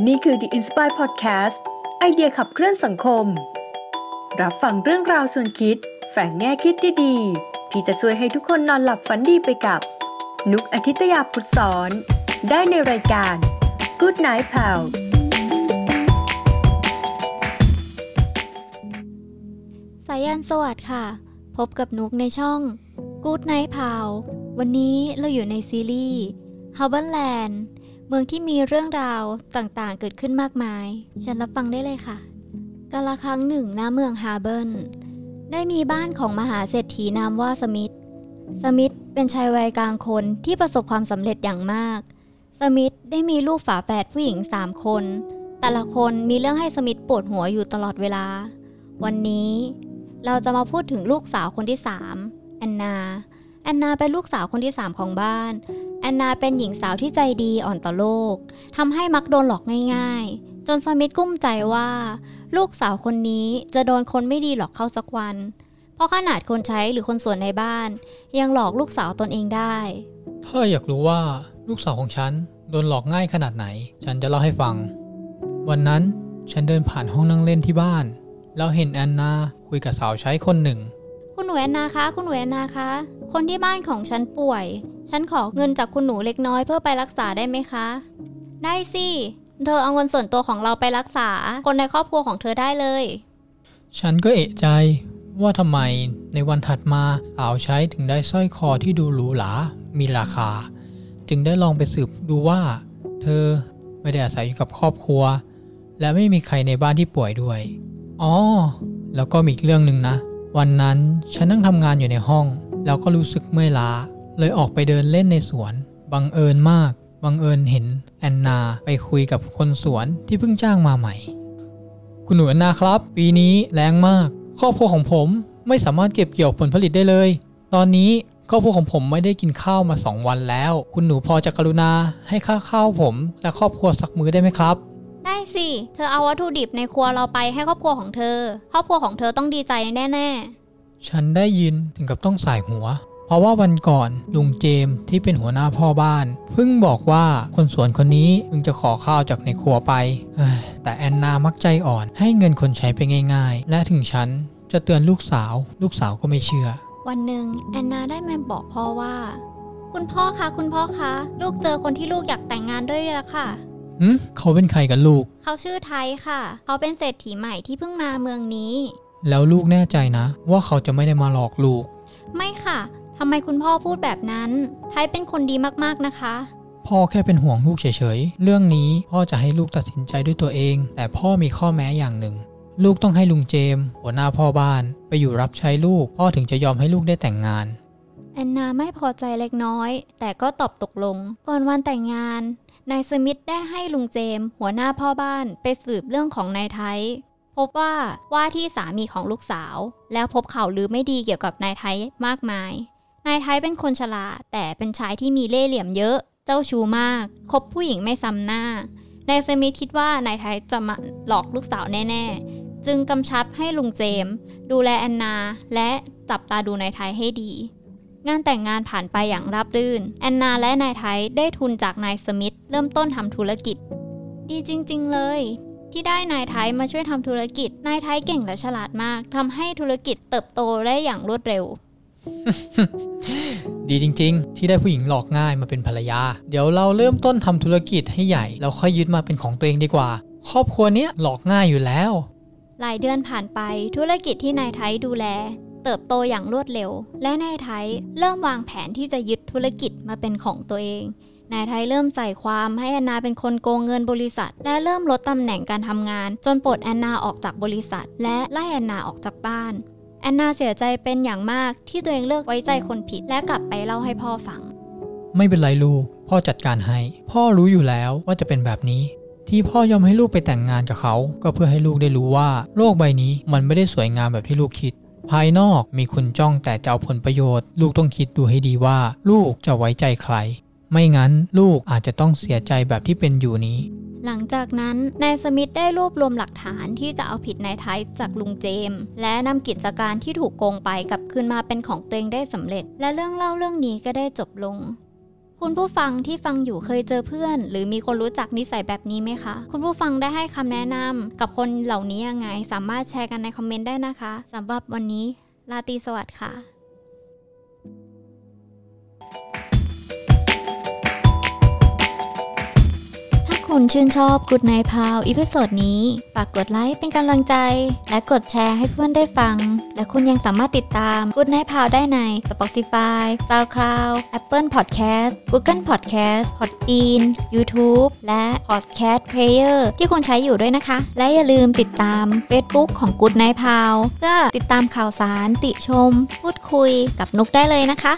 นี่คือ The Inspire Podcast ไอเดียขับเคลื่อนสังคม รับฟังเรื่องราวส่วนคิด แฝงแง่คิดดีๆที่จะช่วยให้ทุกคนนอนหลับฝันดีไปกับ นุกอาทิตยาพุทธสอน ได้ในรายการ Good Night Pal สายันสวัสดิ์ค่ะ พบกับนุกในช่อง Good Night Pal วันนี้เราอยู่ในซีรีส์ h a r b o r Land มืองที่มีเรื่องราวต่างๆ เกิดขึ้นมากมาย ฉันรับฟังได้เลยค่ะกาละครั้งหนึ่งณเมืองฮาเบิร์นได้มีบ้านของมหาเศรษฐีนามว่าสมิธ สมิธเป็นชายวัยกลางคนที่ประสบความสำเร็จอย่างมาก สมิธได้มีลูกฝาแฝดผู้หญิงสามคน แต่ละคนมีเรื่องให้สมิธปวดหัวอยู่ตลอดเวลา วันนี้เราจะมาพูดถึงลูกสาวคนที่สามแอนนา แอนนาเป็นลูกสาวคนที่สามของบ้าน แอนนาเป็นหญิงสาวที่ใจดีอ่อนต่อโลกทำให้มักโดนหลอกง่ายๆ จนสมิธกุ้มใจว่า ลูกสาวคนนี้จะโดนคนไม่ดีหลอกเข้าสักวัน เพราะขนาดคนใช้หรือคนส่วนในบ้าน ยังหลอกลูกสาวตนเองได้ ถ้าอยากรู้ว่าลูกสาวของฉันโดนหลอกง่ายขนาดไหน ฉันจะเล่าให้ฟัง วันนั้นฉันเดินผ่านห้องนั่งเล่นที่บ้าน แล้วเห็นแอนนาคุยกับสาวใช้คนหนึ่ง คุณหนูแอนนาคะ คุณหนูแอนนาคะ คนที่บ้านของฉันป่วย ฉันขอเงินจากคุณหนูเล็กน้อยเพื่อไปรักษาได้ไหมคะ ได้สิ เธอเอาเงินส่วนตัวของเราไปรักษา คนในครอบครัวของเธอได้เลย ฉันก็เอะใจว่าทำไมในวันถัดมาสาวใช้ถึงได้สร้อยคอที่ดูหรูหรา มีราคา จึงได้ลองไปสืบดูว่า เธอไม่ได้อาศัยอยู่กับครอบครัว และไม่มีใครในบ้านที่ป่วยด้วย อ๋อ แล้วก็มีอีกเรื่องหนึ่งนะ วันนั้นฉันนั่งทำงานอยู่ในห้อง แล้วก็รู้สึกเมื่อยล้า เลยออกไปเดินเล่นในสวน บังเอิญมาก บังเอิญเห็นแอนนาไปคุยกับคนสวนที่เพิ่งจ้างมาใหม่ คุณหนูแอนนาครับ ปีนี้แรงมาก ครอบครัวของผมไม่สามารถเก็บเกี่ยวผลผลิตได้เลย ตอนนี้ครอบครัวของผมไม่ได้กินข้าวมาสองวันแล้ว คุณหนูพอจะกรุณาให้ค่าข้าวผมและครอบครัวสักมื้อได้ไหมครับ ได้สิ เธอเอาวัตถุดิบในครัวเราไปให้ครอบครัวของเธอ ครอบครัวของเธอต้องดีใจแน่ฉันได้ยินถึงกับต้องสายหัว เพราะว่าวันก่อนลุงเจมส์ที่เป็นหัวหน้าพ่อบ้าน เพิ่งบอกว่าคนสวนคนนี้เพิ่งจะขอข้าวจากในครัวไปเอ้ยแต่แอนนามักใจอ่อนให้เงินคนใช้ไปง่าย ๆ และถึงฉันจะเตือนลูกสาว ลูกสาวก็ไม่เชื่อๆวันหนึ่งแอนนาได้มาบอกพ่อว่า คุณพ่อคะคุณพ่อคะ ลูกเจอคนที่ลูกอยากแต่งงานด้วยแล้วค่ะ หืมเขาเป็นใครกันลูก เขาชื่อไทยค่ะ เขาเป็นเศรษฐีใหม่ที่เพิ่งมาเมืองนี้ แล้วลูกแน่ใจนะ ว่าเขาจะไม่ได้มาหลอกลูก ไม่ค่ะทำไมคุณพ่อพูดแบบนั้น ไทยเป็นคนดีมากๆนะคะ พ่อแค่เป็นห่วงลูกเฉยๆ เรื่องนี้พ่อจะให้ลูกตัดสินใจด้วยตัวเอง แต่พ่อมีข้อแม้อย่างหนึ่ง ลูกต้องให้ลุงเจมส์หัวหน้าพ่อบ้าน ไปอยู่รับใช้ลูก พ่อถึงจะยอมให้ลูกได้แต่งงาน แอนนาไม่พอใจเล็กน้อย แต่ก็ตอบตกลง ก่อนวันแต่งงาน นายสมิธได้ให้ลุงเจมส์หัวหน้าพ่อบ้านไปสืบเรื่องของนายไทย พบว่าว่าที่สามีของลูกสาว แล้วพบข่าวลือไม่ดีเกี่ยวกับนายไทยมากมาย นายไทยเป็นคนฉลาด แต่เป็นชายที่มีเล่ห์เหลี่ยมเยอะ เจ้าชู้มาก คบผู้หญิงไม่ซ้ำหน้านายสมิธคิดว่านายไทยจะมาหลอกลูกสาวแน่ ๆ จึงกำชับให้ลุงเจมส์ดูแลแอนนา และจับตาดูนายไทยให้ดี งานแต่งงานผ่านไปอย่างราบรื่น แอนนาและนายไทยได้ทุนจากนายสมิธเริ่มต้นทำธุรกิจ ดีจริง ๆ เลย ที่ได้นายไทยมาช่วยทำธุรกิจ นายไทยเก่งและฉลาดมากทำให้ธุรกิจเติบโตได้อย่างรวดเร็ว ดีจริง ๆ ที่ได้ผู้หญิงหลอกง่ายมาเป็นภรรยา เดี๋ยวเราเริ่มต้นทำธุรกิจให้ใหญ่แล้วค่อยยึดมาเป็นของตัวเองดีกว่า ครอบครัวเนี้ยหลอกง่ายอยู่แล้ว หลายเดือนผ่านไปธุรกิจที่นายไทยดูแล เติบโตอย่างรวดเร็ว และนายไทยเริ่มวางแผนที่จะยึดธุรกิจมาเป็นของตัวเองนายไทยเริ่มใส่ความให้แอนนาเป็นคนโกงเงินบริษัท และเริ่มลดตำแหน่งการทำงาน จนปลดแอนนาออกจากบริษัท และไล่แอนนาออกจากบ้าน แอนนาเสียใจเป็นอย่างมากที่ตัวเองเลิกไว้ใจคนผิดและกลับไปเล่าให้พ่อฟัง ไม่เป็นไรลูก พ่อจัดการให้ พ่อรู้อยู่แล้วว่าจะเป็นแบบนี้ ที่พ่อยอมให้ลูกไปแต่งงานกับเขา ก็เพื่อให้ลูกได้รู้ว่า โลกใบนี้มันไม่ได้สวยงามแบบที่ลูกคิด ภายนอกมีคนจ้องแต่จะเอาผลประโยชน์ ลูกต้องคิดดูให้ดีว่า ลูกจะไว้ใจใคร ไม่งั้นลูกอาจจะต้องเสียใจแบบที่เป็นอยู่นี้ หลังจากนั้นนายสมิธได้รวบรวมหลักฐานที่จะเอาผิดนายไทยจากลุงเจมส์และนำกิจการที่ถูกโกงไปกลับคืนมาเป็นของตัวเองได้สำเร็จ และเรื่องเล่าเรื่องนี้ก็ได้จบลง คุณผู้ฟังที่ฟังอยู่เคยเจอเพื่อน หรือมีคนรู้จักนิสัยแบบนี้ไหมคะ คุณผู้ฟังได้ให้คำแนะนำกับคนเหล่านี้ยังไง สามารถแชร์กันในคอมเมนต์ได้นะคะสำหรับวันนี้ราตรีสวัสดิ์ค่ะ คุณชื่นชอบ Good Night พาวอีพิโซดนี้ฝากกดไลค์เป็นกำลังใจ และกดแชร์ให้เพื่อนได้ฟัง และคุณยังสามารถติดตาม Good Night พาวได้ใน Spotify, SoundCloud, Apple Podcast, Google Podcast, Podbean, YouTube และ Podcast Player ที่คุณใช้อยู่ด้วยนะคะ และอย่าลืมติดตาม Facebook ของ Good Night พาวเพื่อติดตามข่าวสารติชม พูดคุยกับนุกได้เลยนะคะ